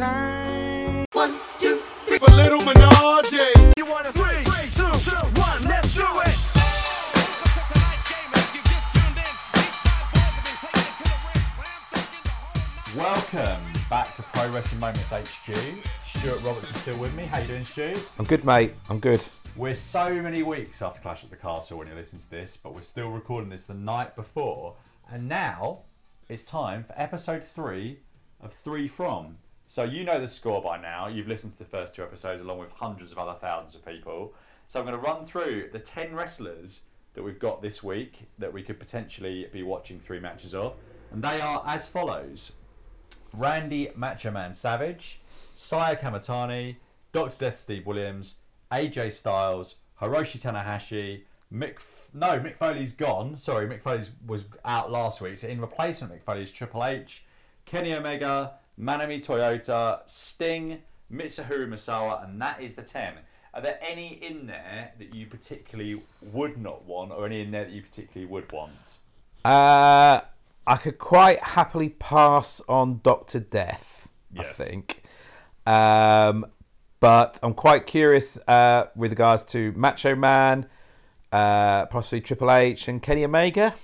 time. One, two, three. For little Menage. You want a three, two, two, one, let's do it. Welcome back to Pro Wrestling Moments HQ. Stuart Roberts is still with me. How you doing, Stu? I'm good, mate. I'm good. We're so many weeks after Clash at the Castle when you listen to this, but we're still recording this the night before. And now it's time for episode three of Three From. So you know the score by now. You've listened to the first two episodes along with hundreds of other thousands of people. So I'm going to run through the 10 wrestlers that we've got this week that we could potentially be watching three matches of. And they are as follows Randy Macho Man Savage, Saya Kamitani, Dr. Death Steve Williams, AJ Styles, Hiroshi Tanahashi, Mick. F- no, Mick Foley's gone. Sorry, Mick Foley was out last week. So in replacement, Mick Foley's Triple H, Kenny Omega, Manami Toyota, Sting, Mitsuharu Misawa, and that is the 10. Are there any in there that you particularly would not want, or any in there that you particularly would want? Uh, I could quite happily pass on Doctor Death. Yes. I think. Um, but I'm quite curious uh, with regards to Macho Man, uh, possibly Triple H and Kenny Omega.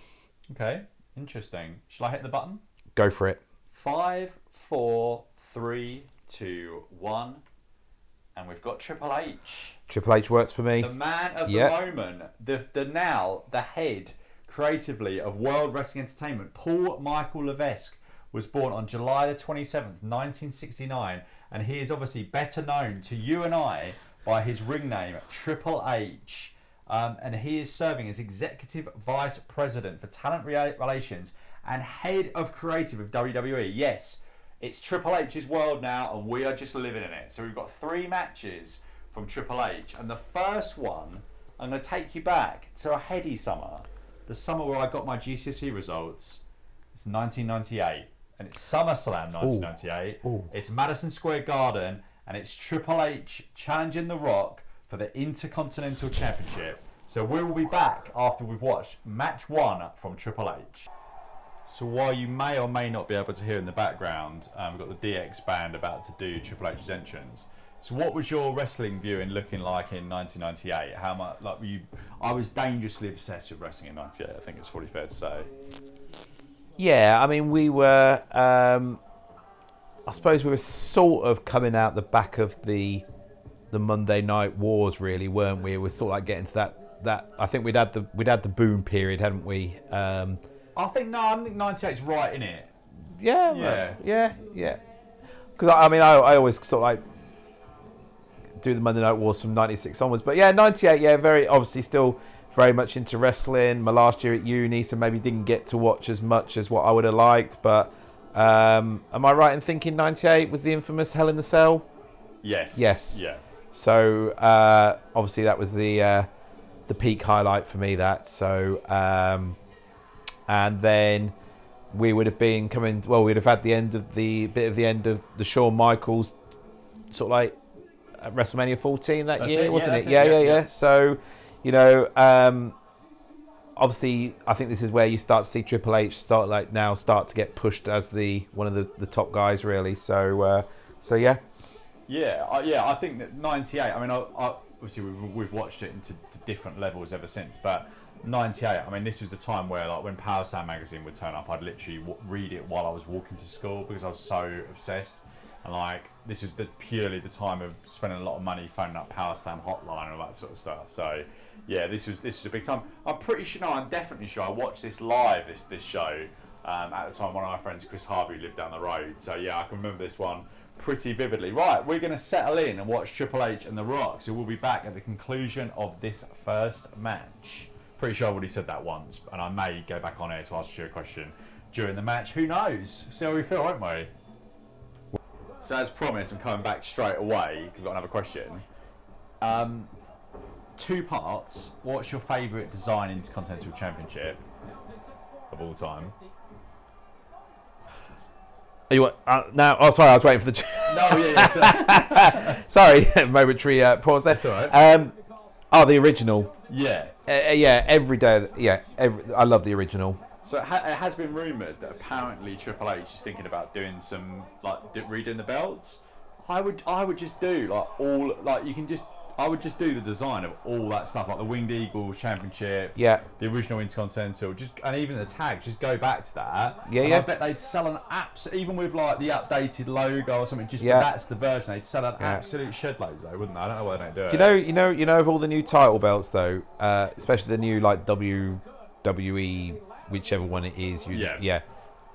Okay, interesting. Shall I hit the button? Go for it. Five, four, three, two, one. And we've got Triple H. Triple H works for me. The man of the moment. The, the now, the head, creatively, of World Wrestling Entertainment. Paul Michael Levesque was born on July the 27th, 1969. And he is obviously better known to you and I by his ring name, Triple H. Um, and he is serving as Executive Vice President for Talent Relations and Head of Creative of WWE. Yes, it's Triple H's world now, and we are just living in it. So we've got three matches from Triple H, and the first one, I'm going to take you back to a heady summer, the summer where I got my GCSE results. It's 1998, and it's SummerSlam 1998. It's Madison Square Garden, and it's Triple H challenging The Rock for the Intercontinental Championship. So we will be back after we've watched match one from Triple H. So while you may or may not be able to hear in the background, um, we've got the DX band about to do Triple H's entrance. So what was your wrestling viewing looking like in 1998? How much like you? I was dangerously obsessed with wrestling in '98. I think it's probably fair to say. Yeah, I mean, we were. Um, I suppose we were sort of coming out the back of the the Monday Night Wars, really, weren't we? It was sort of like getting to that. That I think we'd had the we'd had the boom period, hadn't we? Um, I think no, I think '98's right in it. yeah, Yeah. yeah, yeah, yeah. Because I, I mean, I, I always sort of like do the Monday Night Wars from '96 onwards, but yeah, '98, yeah, very obviously still very much into wrestling. My last year at uni, so maybe didn't get to watch as much as what I would have liked. But um, am I right in thinking '98 was the infamous Hell in the Cell? Yes. Yes. Yeah. So uh, obviously that was the uh, the peak highlight for me. That so um, and then we would have been coming. Well, we'd have had the end of the bit of the end of the Shawn Michaels sort of like at WrestleMania 14 that That's year, it, wasn't that's it? it, Yeah, yeah, yeah, yeah, yeah. So you know. Um, Obviously, I think this is where you start to see Triple H start like now start to get pushed as the one of the, the top guys really. So, uh, so yeah, Yeah, I, yeah. I think that '98. I mean, I, I, obviously we've, we've watched it into to different levels ever since. But '98. I mean, this was the time where, like, when Power Slam magazine would turn up, I'd literally w- read it while I was walking to school because I was so obsessed. And like, this is the, purely the time of spending a lot of money phoning up Power Slam hotline and all that sort of stuff. So, yeah, this was this was a big time. I'm pretty sure. No, I'm definitely sure. I watched this live. This this show. Um, at the time, one of my friends, Chris Harvey, lived down the road. So yeah, I can remember this one pretty vividly. Right, we're going to settle in and watch Triple H and The Rock. So we'll be back at the conclusion of this first match. Pretty sure I've already said that once, and I may go back on air to ask you a question during the match. Who knows? See how we feel, won't we? So as promised, I'm coming back straight away because I've got another question. Um, two parts. What's your favourite design intercontinental championship of all time? Are you uh, now? Oh, sorry, I was waiting for the. No, yeah, yeah. So, sorry, momentary uh, pause there. That's all right. Um, oh, the original. yeah. Uh, uh, yeah, every day. Yeah, every, I love the original. So it, ha- it has been rumoured that apparently Triple H is thinking about doing some like redoing the belts. I would I would just do like all like you can just I would just do the design of all that stuff like the Winged Eagles Championship, Yeah. the original Intercontinental, just and even the tag, just go back to that. Yeah, and yeah. I bet they'd sell an abs even with like the updated logo or something. Just Yeah. that's the version. They'd sell an Yeah. absolute shed loads though, wouldn't they? I don't know why they don't do it. You know, you know, you know of all the new title belts though, uh, especially the new like WWE, whichever one it is. You, Yeah. yeah.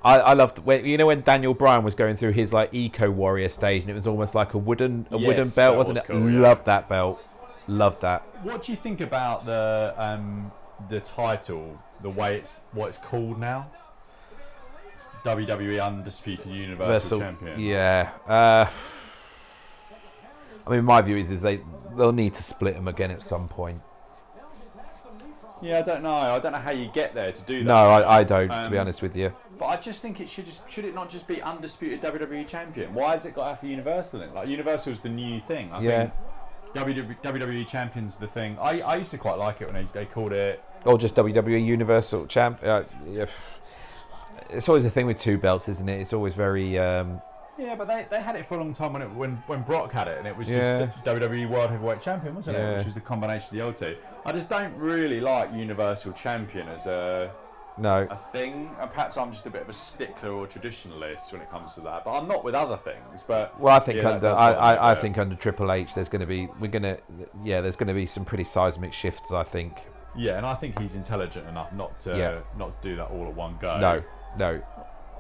I, I loved when you know when Daniel Bryan was going through his like Eco Warrior stage, and it was almost like a wooden a wooden belt, wasn't was it? cool, yeah. Loved that belt. Loved that. What do you think about the um, the title, the way it's what it's called now? WWE Undisputed Universal Champion. Yeah. Uh, I mean, my view is is they they'll need to split them again at some point. Yeah, I don't know. I don't know how you get there to do that. No, I, I don't. to be Um, honest with you. But I just think it should just should it not just be undisputed WWE champion? Why has it got have Universal in it? Like Universal is the new thing. I Yeah. think WWE, WWE champion's the thing. I, I used to quite like it when they, they called it. or just WWE Universal Champ. Uh, yeah. It's always a thing with two belts, isn't it? It's always very. Um, Yeah, but they, they had it for a long time when it, when when Brock had it, and it was Yeah. just WWE World Heavyweight Champion, wasn't Yeah. it? Which was the combination of the old two. I just don't really like Universal Champion as a no, a thing, and perhaps I'm just a bit of a stickler or traditionalist when it comes to that. But I'm not with other things. But well, I think yeah, under I, bother me a I, I think under Triple H, there's going to be we're going to yeah, there's going to be some pretty seismic shifts. I think. Yeah, and I think he's intelligent enough not to Yeah. not to do that all at one go. No, no.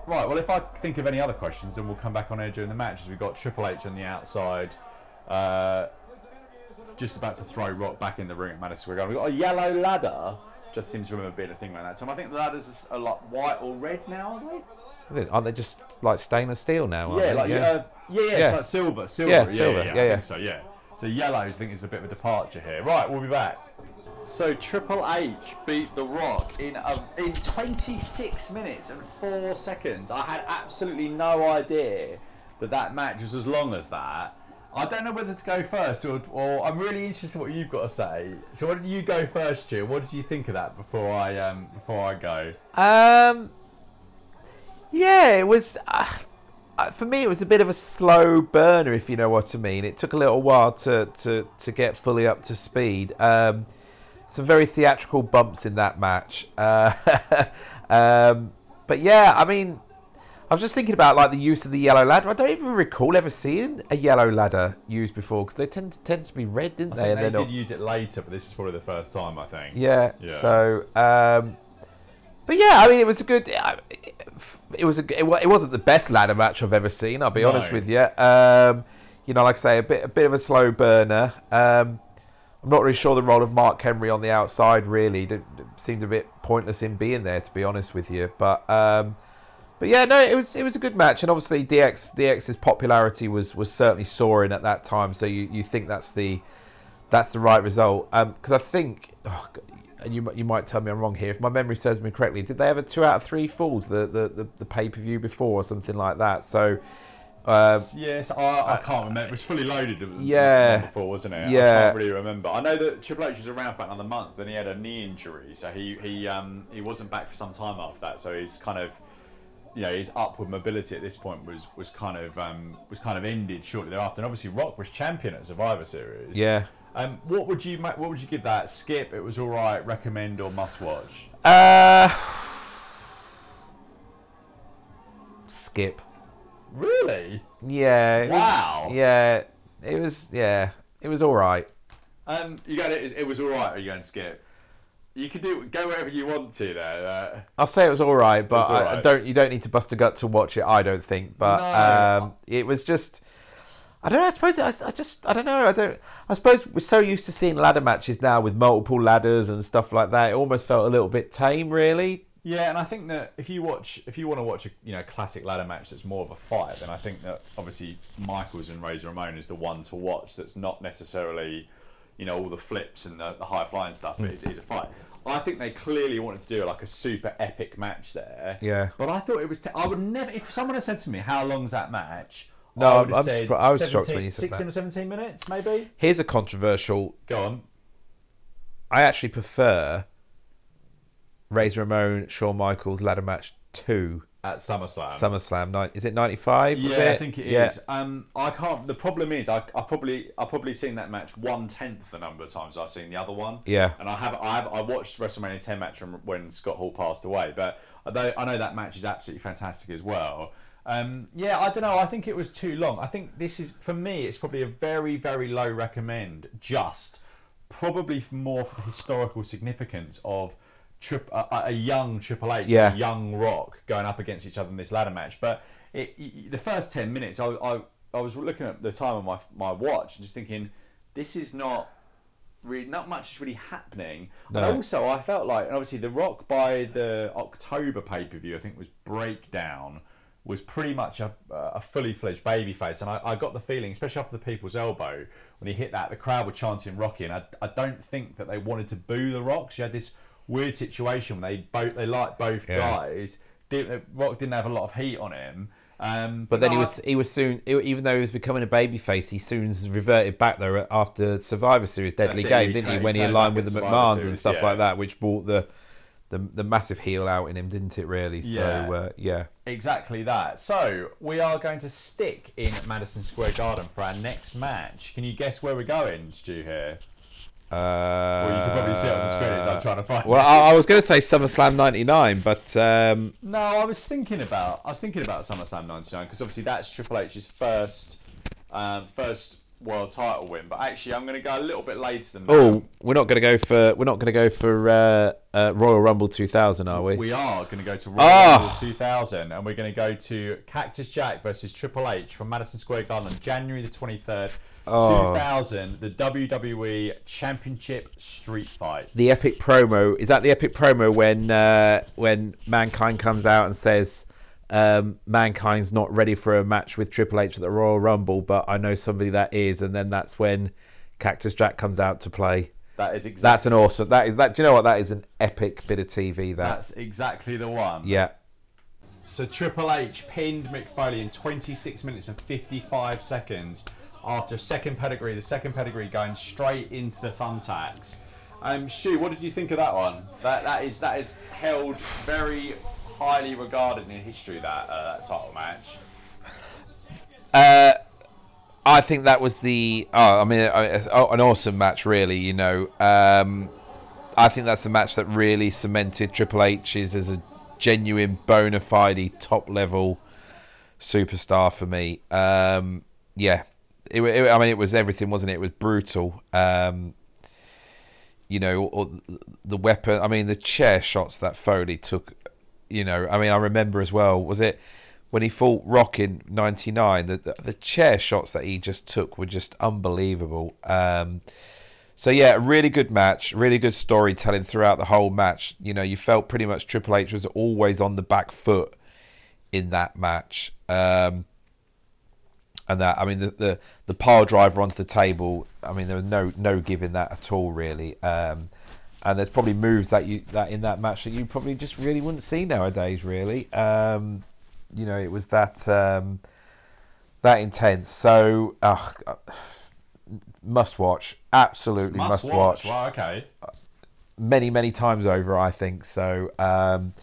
Right. Well, if I think of any other questions, then we'll come back on air during the match. As we've got Triple H on the outside, uh, just about to throw Rock back in the ring at Madison Square Garden. We've got a yellow ladder. Just seems to remember being a thing around that time. I think the ladders are like white or red now, aren't they? Aren't they just like stainless steel now? Yeah, they? like yeah, uh, yeah, yeah, Yeah. It's like silver, silver. Yeah, Yeah, silver, Yeah, yeah, yeah. think so yeah. So yellows, I think, is a bit of a departure here. Right, we'll be back. So Triple H beat The Rock in a, in 26 minutes and four seconds. I had absolutely no idea that that match was as long as that. I don't know whether to go first or, or I'm really interested in what you've got to say. So why don't you go first, Stu? What did you think of that before I um before I go? Um, yeah, it was. Uh, for me, it was a bit of a slow burner, if you know what I mean. It took a little while to to, to get fully up to speed. Um, some very theatrical bumps in that match. Uh, um, but yeah, I mean, I was just thinking about like the use of the yellow ladder. I don't even recall ever seeing a yellow ladder used before because they tend to tend to be red, didn't I they? think they And they're did not- use it later, but this is probably the first time I think. yeah. Yeah. So, um, but yeah, I mean, it was a good. It was a. It wasn't the best ladder match I've ever seen. I'll be No. honest with you. Um, you know, like I say, a bit a bit of a slow burner. Um, I'm not really sure the role of Mark Henry on the outside really It seemed a bit pointless in being there, to be honest with you. But um, but yeah, no, it was it was a good match, and obviously DX DX's popularity was was certainly soaring at that time. So you, you think that's the that's the right result because I think oh, and you you might tell me I'm wrong here if my memory serves me correctly. Did they have a two out of three falls the the, the, the pay per view before or something like that? So. Um, yes, I, I can't remember. It was fully loaded. Yeah. before wasn't it? Yeah, I can't really remember. I know that Triple H was around for another month, then he had a knee injury, so he he um he wasn't back for some time after that. So he's kind of you know his upward mobility at this point was was kind of um was kind of ended shortly thereafter. And obviously Rock was champion at Survivor Series. Yeah. Um, what would you what would you give that? Skip. It was all right. Recommend or must watch. Uh, skip. Really? Yeah. was- Wow. yeah. It was. Yeah. It was all right. Um, you got it. It was all right. Are you going to skip? You can do go wherever you want to there. Uh, I'll say it was all right, but all I, I don't. You don't need to bust a gut to watch it. I don't think. But No. um, it was just. I don't know. I suppose I, I just. I don't know. I don't. I suppose we're so used to seeing ladder matches now with multiple ladders and stuff like that. It almost felt a little bit tame, really. Yeah, and I think that if you watch, if you want to watch a you know classic ladder match that's more of a fight, then I think that obviously Michaels and Razor Ramon is the one to watch. That's not necessarily, you know, all the flips and the, the high flying stuff, hmm. but it's, it's a fight. I think they clearly wanted to do like a super epic match there. Yeah. But I thought it was. I would never. If someone had said to me, "How long's that match?" No, I I'm- I'm said surpri- I was shocked when you said 16 that. or 17 minutes, maybe. Here's a controversial. Go on. I actually prefer Razor Ramon Shawn Michaels ladder match two at SummerSlam. SummerSlam. Nine, is it 95? Yeah, it? I think it is. Yeah. Um, I can't. The problem is, I, I probably I probably seen that match one tenth the number of times I've seen the other one. Yeah. and I have I have I watched WrestleMania 10 match when, when Scott Hall passed away, but although I know that match is absolutely fantastic as well. Um, yeah, I don't know. I think it was too long. I think this is for me. It's probably a very very low recommend. Just probably more for the historical significance of. Trip, a, a young Triple H, Yeah. a young Rock going up against each other in this ladder match. But it, it- the first ten minutes, I, I, I was looking at the time on my my watch and just thinking, this is not really not much is really happening. And also, I felt like, and obviously, the Rock by the October pay per view, I think was Breakdown. Was pretty much a, a fully fledged babyface, and I, I got the feeling, especially after the People's Elbow, when he hit that, the crowd were chanting Rocky, and I, I don't think that they wanted to boo the Rock. You had this weird situation when they both they liked both Yeah. guys. Didn't, Rock didn't have a lot of heat on him, um, But then he was he was soon even though he was becoming a babyface, he soon reverted back there after Survivor Series Deadly Game, he didn't he? When he aligned with the McMahons and stuff yeah. like that, which brought the the, the massive heel out in him, didn't it? Really? Yeah. So uh, yeah. Exactly that. So we are going to stick in Madison Square Garden for our next match. Can you guess where we're going, Stu? Here. Uh, Well, you can probably see it on the screen as I'm trying to find. Well, it. I, I was going to say SummerSlam '99, but um, No, I was thinking about I was thinking about SummerSlam '99 because obviously that's Triple H's first um, first world title win. But actually, I'm going to go a little bit later than that. oh, we're not going to go for we're not going to go for uh, uh, Royal Rumble 2000, are we? We are going to go to Royal Ah! Rumble 2000, and we're going to go to Cactus Jack versus Triple H from Madison Square Garden on January the 23rd, Oh. 2000. The WWE Championship Street Fight. the epic promo is that the epic promo when uh, when mankind comes out and says um, mankind's not ready for a match with Triple H at the Royal Rumble, but I know somebody that is, and then that's when Cactus Jack comes out to play. That is exactly. That's an awesome. That is that. Do you know what? That is an epic bit of TV. That. That's exactly the one. yeah. So Triple H pinned Mick Foley in 26 minutes and 55 seconds after second pedigree. The second pedigree going straight into the thumbtacks. Um, Stu, what did you think of that one? That that is that is held very highly regarded in history. That uh, that title match. Uh, I think that was the. Oh, I mean, oh, an awesome match, really. You know, um, I think that's the match that really cemented Triple H's as a genuine, bona fide, top level superstar for me. Um, yeah, it, it, I mean, it was everything, wasn't it? It was brutal. Um, you know, or the weapon. I mean, the chair shots that Foley took. You know, I mean, I remember as well. Was it when he fought Rock in '99? The, the the chair shots that he just took were just unbelievable. Um, so yeah, a really good match, really good storytelling throughout the whole match. You know, you felt pretty much Triple H was always on the back foot in that match. Um, and that I mean the, the the pile driver onto the table. I mean there was no no giving that at all really. Um, and there's probably moves that you that in that match that you probably just really wouldn't see nowadays. Really, um, you know, it was that um, that intense. So uh, must watch, absolutely must, watch Well, okay. many many times over i think so um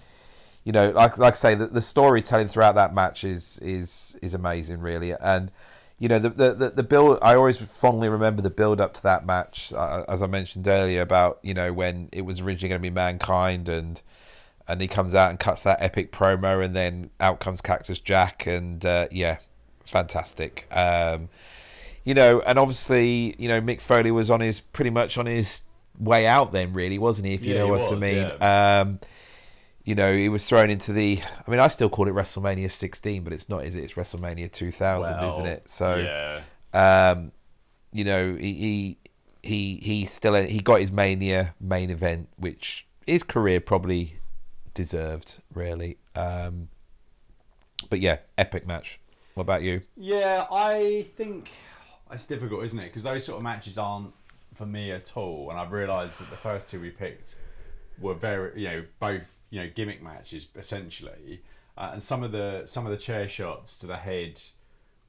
you know like like i say the, the storytelling throughout that match is is is amazing really and you know the the, the, build i always fondly remember the build up to that match uh, as i mentioned earlier about you know when it was originally going to be mankind and and he comes out and cuts that epic promo and then out comes cactus jack and uh, yeah fantastic um you know, and obviously, you know, Mick Foley was on his pretty much on his way out then, really, wasn't he? If you Yeah, know what I mean. yeah. Um, you know, he was thrown into the. I mean, I still call it WrestleMania 16, but it's not, is it? It's WrestleMania 2000, isn't it? So, yeah. um, you know, he he he he still he got his Mania main event, which his career probably deserved, really. Um, but yeah, epic match. What about you? Yeah, I think it's difficult, isn't it? Because those sort of matches aren't for me at all. And I've realised that the first two we picked were very, you know, both you know gimmick matches essentially. Uh, and some of the some of the chair shots to the head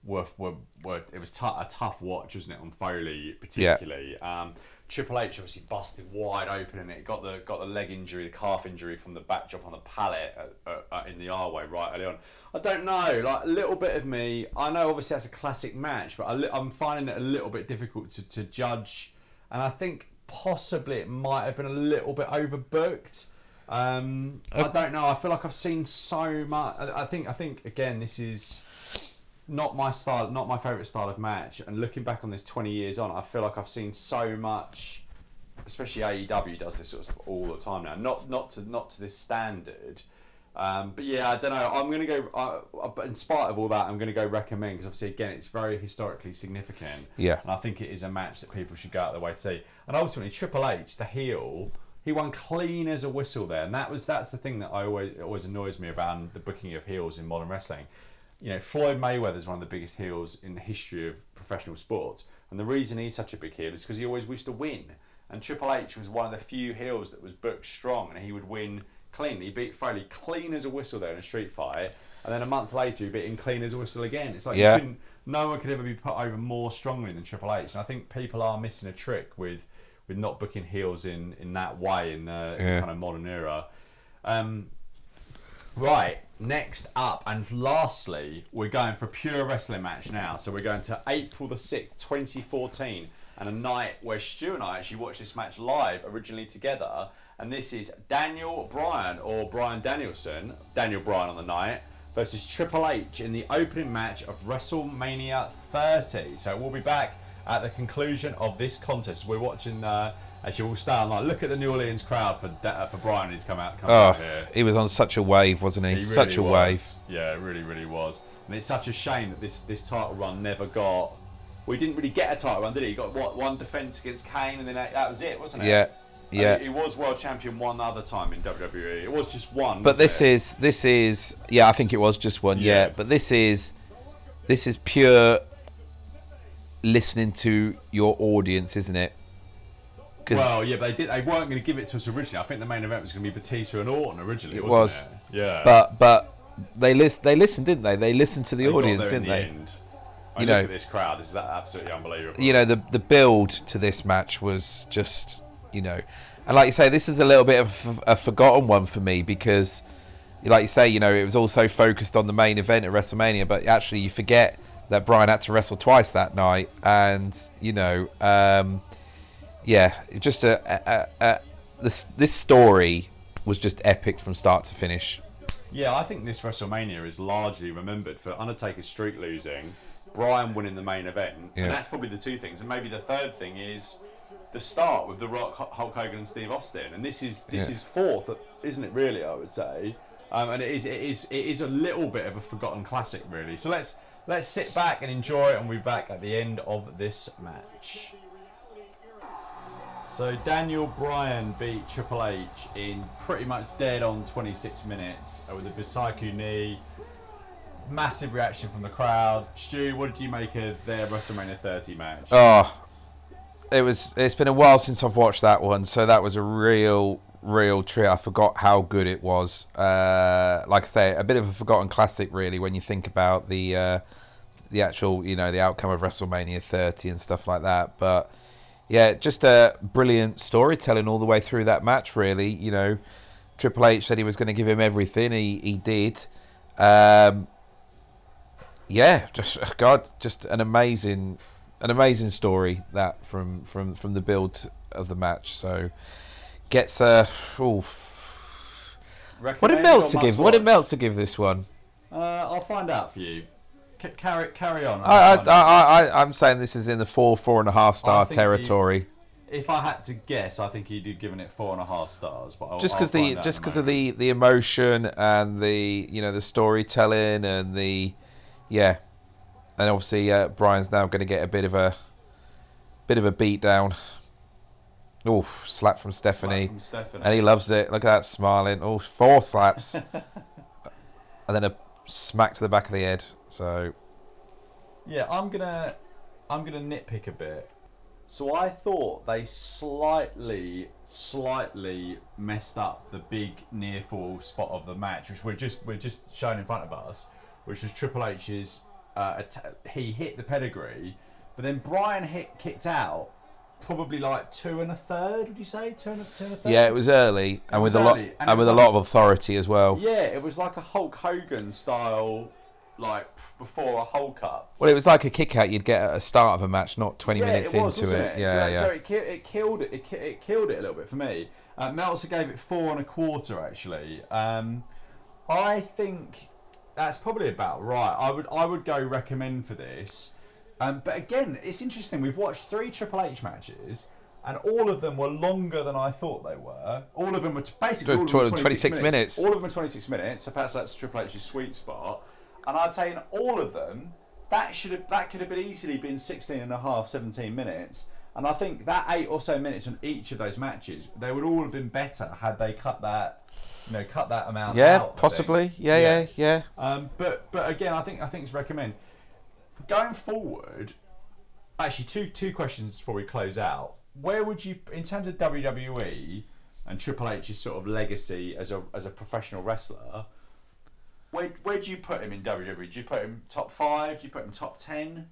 were were, were it was tou- a tough watch, wasn't it, on Foley particularly. Um, Triple H obviously busted wide open and it got the got the leg injury, the calf injury from the back drop on the pallet uh, uh, uh, in the R way right early on. I don't know, like a little bit of me. I know obviously that's a classic match, but I I'm finding it a little bit difficult to, to judge, and I think possibly it might have been a little bit overbooked. Um, I don't know. I feel like I've seen so much. I I think. I think again, this is not my style, not my favourite style of match. And looking back on this 20 years on, I feel like I've seen so much, especially AEW does this sort of stuff all the time now. Not not to not to this standard. Um, but yeah, I don't know. I'm gonna go. But in spite of all that, I'm gonna go recommend because obviously, again, it's very historically significant. Yeah. And I think it is a match that people should go out of their way to see. And ultimately, Triple H, the heel, he won clean as a whistle there, and that was that's the thing that I always always annoys me about the booking of heels in modern wrestling. You know, Floyd Mayweather is one of the biggest heels in the history of professional sports, and the reason he's such a big heel is because he always wished to win. And Triple H was one of the few heels that was booked strong, and he would win clean. He beat Foley clean as a whistle there in a street fight, and then a month later he beat him clean as a whistle again. It's like Yeah. no one could ever be put over more strongly than Triple H, and I think people are missing a trick with with not booking heels in in that way in the Yeah. kind of modern era. Um, Right, next up, and lastly, we're going for a pure wrestling match now. So we're going to April the 6th, 2014, and a night where Stu and I actually watched this match live originally together. And this is Daniel Bryan, or Brian Danielson, Daniel Bryan on the night, versus Triple H in the opening match of WrestleMania 30. So we'll be back at the conclusion of this contest. We're watching. Uh, Actually, we'll stay online. Look at the New Orleans crowd for uh, for Brian. He's come out, come Oh, out he was on such a wave, wasn't he? He such a really wave. Yeah, it really, really was. And it's such a shame that this this title run never got. We didn't really get a title run, did he? He got what one defense against Kane, and then that, that was it, wasn't it? Yeah, yeah. He, he was world champion one other time in WWE. It was just one. But this it? is this is yeah, I think it was just one. Yeah, Yeah. but this is this is pure listening to your audience, isn't it? Well, yeah, but they did. They weren't going to give it to us originally. I think the main event was going to be Batista and Orton originally. It wasn't was. It? Yeah. but but they list they listened, didn't they? They listened to the They audience, didn't the they? End. I You look know- at this crowd. This is absolutely unbelievable. you know the the build to this match was just you know and like you say this is a little bit of a forgotten one for me because like you say you know it was also focused on the main event at WrestleMania but actually you forget that Brian had to wrestle twice that night and you know um, yeah just a, a, a, this this story was just epic from start to finish Yeah, I think this WrestleMania is largely remembered for Undertaker's streak losing, Brian winning the main event, Yeah. and that's probably the two things. And maybe the third thing is the start with The Rock, Hulk Hogan, and Steve Austin. And this is this Yeah. is fourth, isn't it? Really, I would say. Um, and it is it is it is a little bit of a forgotten classic, really. So let's let's sit back and enjoy it, and we'll be back at the end of this match. So Daniel Bryan beat Triple H in pretty much dead on 26 minutes uh, with a Busaiku knee. Massive reaction from the crowd. Stu, what did you make of their WrestleMania 30 match? Oh, it was. It's been a while since I've watched that one, so that was a real, real treat. I forgot how good it was. Uh, like I say, a bit of a forgotten classic, really, when you think about the uh, the actual, you know, the outcome of WrestleMania 30 and stuff like that. But yeah, just a brilliant storytelling all the way through that match. Really, you know, Triple H said he was going to give him everything. He he did. Um, yeah, just God, just an amazing, an amazing story that from from from the build of the match. So gets a. oof. What did Meltzer give? What did watch? Meltzer give this one? Uh, I'll find out for you. C- carry carry on. I, I, I'll find out. I, I, I'm saying this is in the four, four and a half star think he- territory. if I had to guess, I think he'd have given it four and a half stars. But I'll, just because the just because of the the emotion and the you know the storytelling and the yeah and obviously uh, Brian's now going to get a bit of a bit of a beat down oh slap from Stephanie Slap from Stephanie. and he loves it look at that smiling oh four slaps and then a smack to the back of the head so Yeah, I'm gonna I'm gonna nitpick a bit. So I thought they slightly, slightly messed up the big near fall spot of the match, which we're just we're just shown in front of us, which was Triple H's. Uh, atta- he hit the pedigree, but then Brian hit kicked out, probably like two and a third. Would you say two and a, two and a third? Yeah, it was early and was with a lot and and, with was a lot of authority as well. Yeah, it was like a Hulk Hogan style, like before a Hulk up. Well, it was like a kick out you'd get at the start of a match, not 20 yeah, minutes it was, into it. it? Yeah, so, yeah. So it, ki- it killed it. It, ki- it killed it a little bit for me. Uh, Meltzer gave it four and a quarter. Actually, um, I think that's probably about right. I would I would go recommend for this. Um, but again, it's interesting. We've watched three Triple H matches. And all of them were longer than I thought they were. All of them were t- basically all of them 26 26 minutes. minutes. All of them were 26 minutes. So perhaps that's Triple H's sweet spot. And I'd say in all of them, that should have that could have been easily been 16 and a half, 17 minutes. And I think that eight or so minutes on each of those matches, they would all have been better had they cut that, you know, cut that amount. yeah, out, possibly. Yeah, yeah, yeah. Um, but but again, I think I think it's recommend going forward. Actually, two two questions before we close out. Where would you, in terms of WWE and Triple H's sort of legacy as a as a professional wrestler, where where do you put him in WWE? Do you put him top five? Do you put him top ten?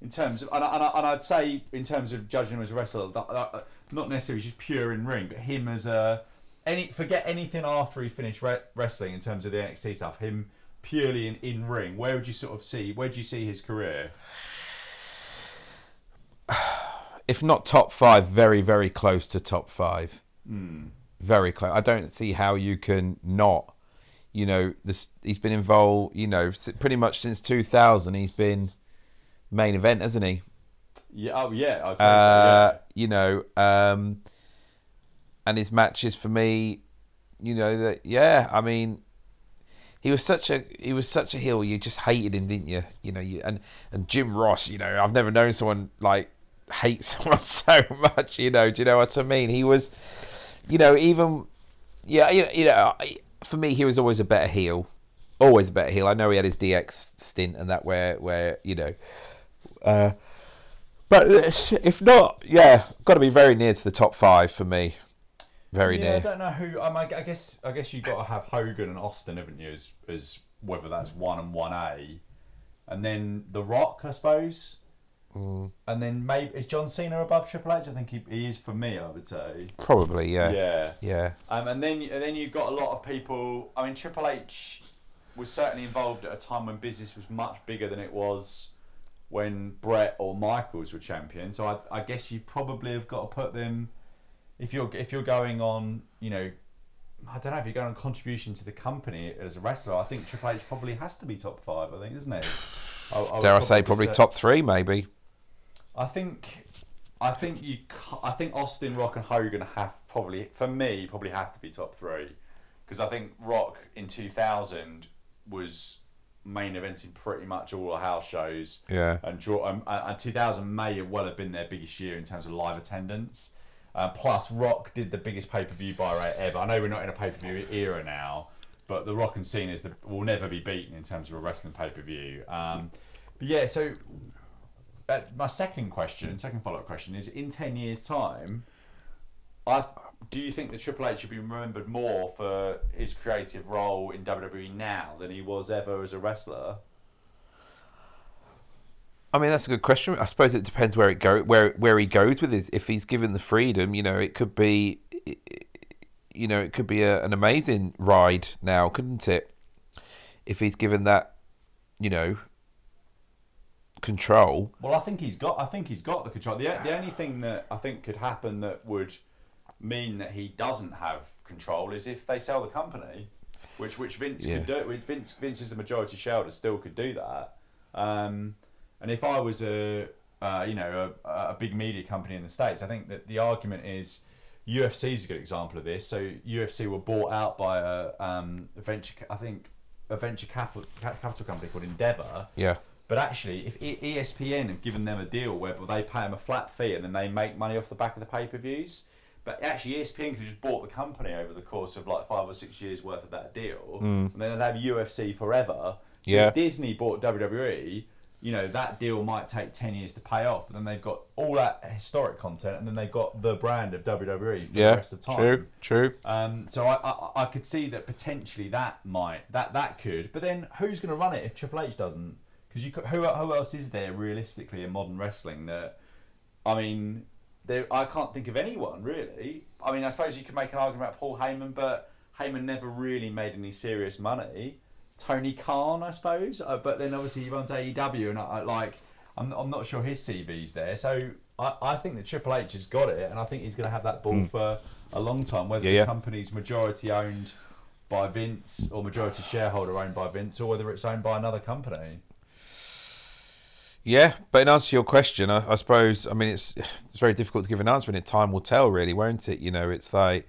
In terms of, and, I, and, I, and I'd say in terms of judging him as a wrestler, that, that, uh, not necessarily just pure in ring, but him as a any forget anything after he finished re- wrestling in terms of the NXT stuff. Him purely in, in ring. Where would you sort of see? Where do you see his career? If not top five, very, very close to top five. Hmm. Very close. I don't see how you can not. You know, this he's been involved. You know, pretty much since 2000, he's been main event, hasn't he? Yeah, oh yeah, I'd say Uh, so. you know, um, and his matches for me, you know that yeah. I mean, he was such a he was such a heel. You just hated him, didn't you? You know, you, and and Jim Ross. You know, I've never known someone like hate someone so much. You know, do you know what I mean? He was, you know, even yeah, you know, you know, for me, he was always a better heel. Always a better heel. I know he had his DX stint and that where where you know. Uh, but if not, yeah, got to be very near to the top five for me. Very yeah, I don't know who. Um, I, I guess I guess you've got to have Hogan and Austin, haven't you? As, as whether that's one and one A, and then The Rock, I suppose. Mm. And then maybe is John Cena above Triple H? I think he, he is for me. I would say. Probably, yeah. Yeah. Yeah. Um, and then and then you've got a lot of people. I mean, Triple H was certainly involved at a time when business was much bigger than it was when Brett or Michaels were champion. So I, I guess you probably have got to put them if you're if you're going on, you know, I don't know if you're going on contribution to the company as a wrestler. I think Triple H probably has to be top five. I think, isn't it? I, I Dare I say, probably say- top three, maybe. I think, I think you, I think Austin, Rock, and Hogan are going to have probably, for me, probably have to be top three, because I think Rock in two thousand was main eventing pretty much all the house shows. Yeah. And draw, um, and and two thousand may well have been their biggest year in terms of live attendance. Uh, plus, Rock did the biggest pay per view buy rate ever. I know we're not in a pay per view era now, but the Rock and Cena is the will never be beaten in terms of a wrestling pay per view. Um, but yeah, so uh, my second question, second follow up question is: in ten years' time, I do you think that Triple H should be remembered more for his creative role in WWE now than he was ever as a wrestler? I mean, that's a good question. I suppose it depends where it go where where he goes with his. If he's given the freedom, you know, it could be, you know, it could be a, an amazing ride now, couldn't it? If he's given that, you know, control. Well, I think he's got. I think he's got the control. The, the only thing that I think could happen that would mean that he doesn't have control is if they sell the company, which which Vince Yeah. could do. Which Vince Vince is the majority shareholder, still could do that. Um, and if I was a uh, you know a, a big media company in the states, I think that the argument is. UFC is a good example of this. So UFC were bought out by a, um, venture, I think, a venture capital capital company called Endeavor, Yeah. but actually, if ESPN have given them a deal where they pay them a flat fee and then they make money off the back of the pay per views, but actually ESPN could have just bought the company over the course of like five or six years worth of that deal, and then they'd have UFC forever. So Yeah. if Disney bought WWE, you know that deal might take ten years to pay off, but then they've got all that historic content, and then they've got the brand of WWE for the rest of time. True. True. Um, so I, I I could see that potentially that might that that could, but then who's going to run it if Triple H doesn't? Because you could, who who else is there realistically in modern wrestling that? I mean, there, I can't think of anyone really. I mean, I suppose you could make an argument about Paul Heyman, but Heyman never really made any serious money. Tony Khan, I suppose, uh, but then obviously he runs AEW, and I, I like, I'm, I'm not sure his CV's there. So I, I think that Triple H has got it, and I think he's going to have that ball for a long time. Whether Mm. Yeah, the yeah. company's majority owned by Vince or majority shareholder owned by Vince, or whether it's owned by another company. Yeah, but in answer to your question, I, I suppose I mean it's it's very difficult to give an answer, and it time will tell, really, won't it? You know, it's like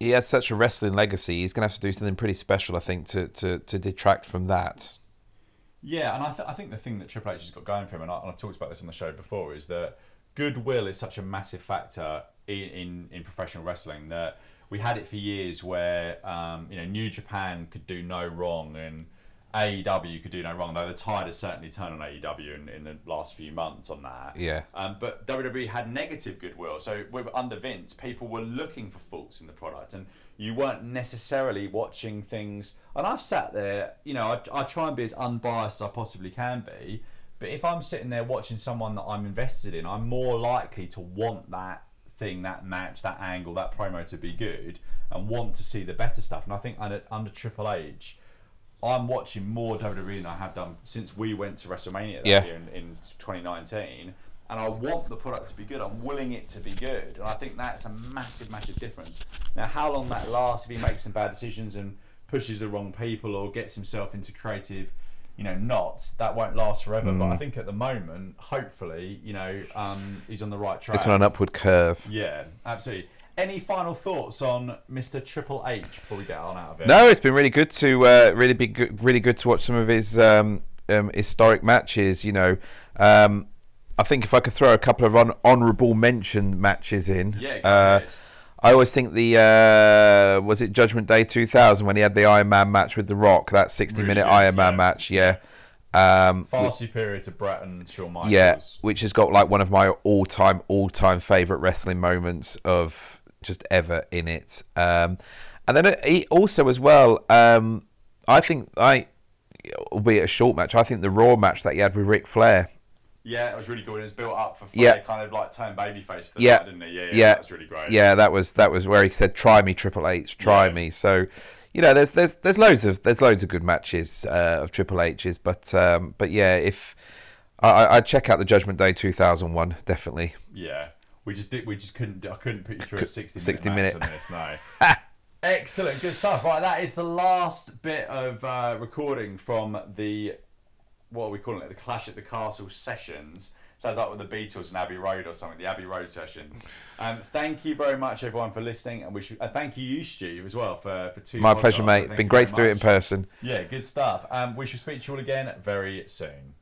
he has such a wrestling legacy. He's going to have to do something pretty special, I think, to to, to detract from that. Yeah, and I, th- I think the thing that Triple H has got going for him, and, I, I've talked about this on the show before, is that goodwill is such a massive factor in, in, in professional wrestling that we had it for years where um, you know New Japan could do no wrong and AEW could do no wrong. Though the tide has certainly turned on AEW in, in the last few months on that. Yeah. Um, but WWE had negative goodwill. So with under Vince, people were looking for faults in the product, and you weren't necessarily watching things. And I've sat there, you know, I, I try and be as unbiased as I possibly can be. But if I'm sitting there watching someone that I'm invested in, I'm more likely to want that thing, that match, that angle, that promo to be good, and want to see the better stuff. And I think under, under Triple H. I'm watching more WWE than I have done since we went to WrestleMania that Yeah. year in, in 2019. And I want the product to be good. I'm willing it to be good. And I think that's a massive, massive difference. Now, how long that lasts, if he makes some bad decisions and pushes the wrong people or gets himself into creative, you know, knots, that won't last forever. But I Mm. think at the moment, hopefully, you know, um, he's on the right track. It's on an upward curve. Yeah, absolutely. Any final thoughts on Mr. Triple H before we get on out of it? No, it's been really good to uh, really be good, really good to watch some of his um, um, historic matches. You know, um, I think if I could throw a couple of hon- honourable mention matches in, Yeah, uh. I always think the uh, was it Judgment Day 2000 when he had the Iron Man match with The Rock, that 60 Really minute good, Iron Man yeah. match, yeah. Um, Far superior to Brett and Shawn Michaels. yeah, which has got like one of my all-time, all-time favorite wrestling moments of just ever in it. Um, and then he also as well, um, I think I, albeit a short match, I think the Raw match that he had with Ric Flair. Yeah, it was really good. It was built up for Flair, Yeah. kind of like turned babyface. Yeah. that, didn't he? Yeah, yeah, Yeah, that was really great. Yeah, that was that was where he said, "Try me, Triple H, try Yeah. me." So, you know, there's there's there's loads of there's loads of good matches uh, of Triple H's, but um, but yeah, if I, I- I'd check out the Judgment Day 2001 definitely. Yeah. We just did. We just couldn't. I couldn't put you through a sixty, 60 minute, minute. this. No. Excellent, good stuff. Right, that is the last bit of uh, recording from the what are we calling it? The Clash at the Castle sessions. Sounds like with the Beatles and Abbey Road or something. The Abbey Road sessions. Um, thank you very much, everyone, for listening, and we should. Uh, thank you, you Stu, as well for for two. My podcasts. pleasure, mate. Been great to do it in person. Yeah, good stuff. Um, we shall speak to you all again very soon.